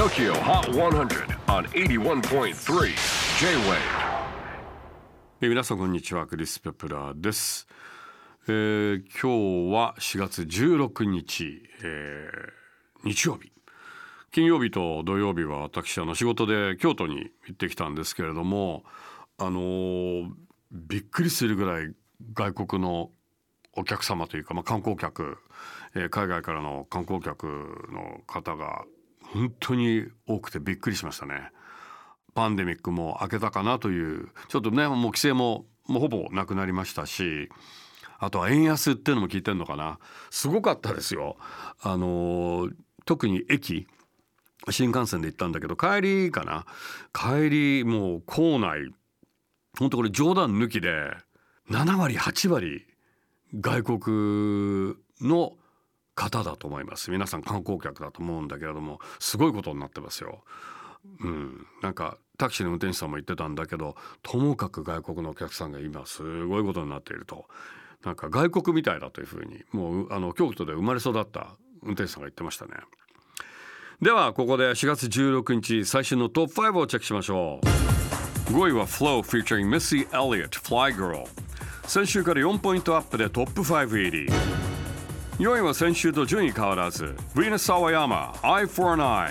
TOKYO HOT 100 on 81.3 J-WAVE 皆さんこんにちは。クリス・ペプラーです、えー今日は4月16日、えー日曜日。金曜日と土曜日は私あの仕事で京都に行ってきたんですけれどもあのーびっくりするぐらい外国のお客様というか、まあ、観光客、えー海外からの観光客の方が本当に多くてびっくりしましたね。パンデミックも明けたかなというちょっとねもう規制ももうほぼなくなりましたしあとは円安っていうのも聞いてんのかなすごかったですよ。あの特に駅新幹線で行ったんだけど帰りかな帰りもう構内本当これ冗談抜きで7割8割外国の方だと思います。皆さん観光客だと思うんだけれどもすごいことになってますよ。うん、なんかタクシーの運転手さんも言ってたんだけどともかく外国のお客さんが今すごいことになっていると。なんか外国みたいだというふうにもうあの京都で生まれ育った運転手さんが言ってましたね。ではここで4月16日最新のトップ5をチェックしましょう。5位は Flow featuring Missy Elliott Fly Girl 先週から4ポイントアップでトップ5入り。4位は先週と順位変わらず。Venus Sawayama Eye for an Eye.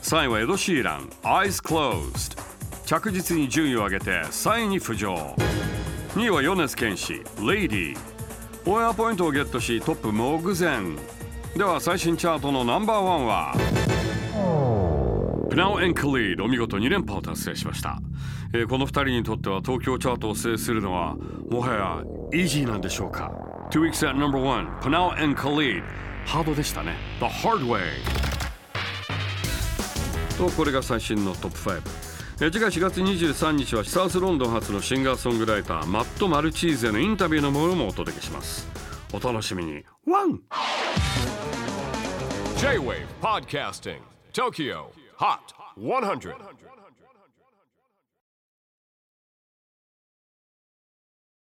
3位はエド・シーラン Eyes Closed. 着実に順位を上げて3位に浮上。2位は米津玄師 Lady. オンエアポイントをゲットしトップ目前では最新チャートのナンバーワンは？プナウ・エン・クリードお見事2連覇を達成しました、えーこの2人にとっては東京チャートを制するのはもはやイージーなんでしょうか？Two weeks at number one プナウ・エン・クリーハードでしたね The Hard Way. とこれが最新のトップ5えー次回4月23日はサウスロンドン発のシンガーソングライターマット・マルチーゼのインタビューのものもお届けします。お楽しみに。ワン! J-WAVE PODCASTING TOKYO HOT 100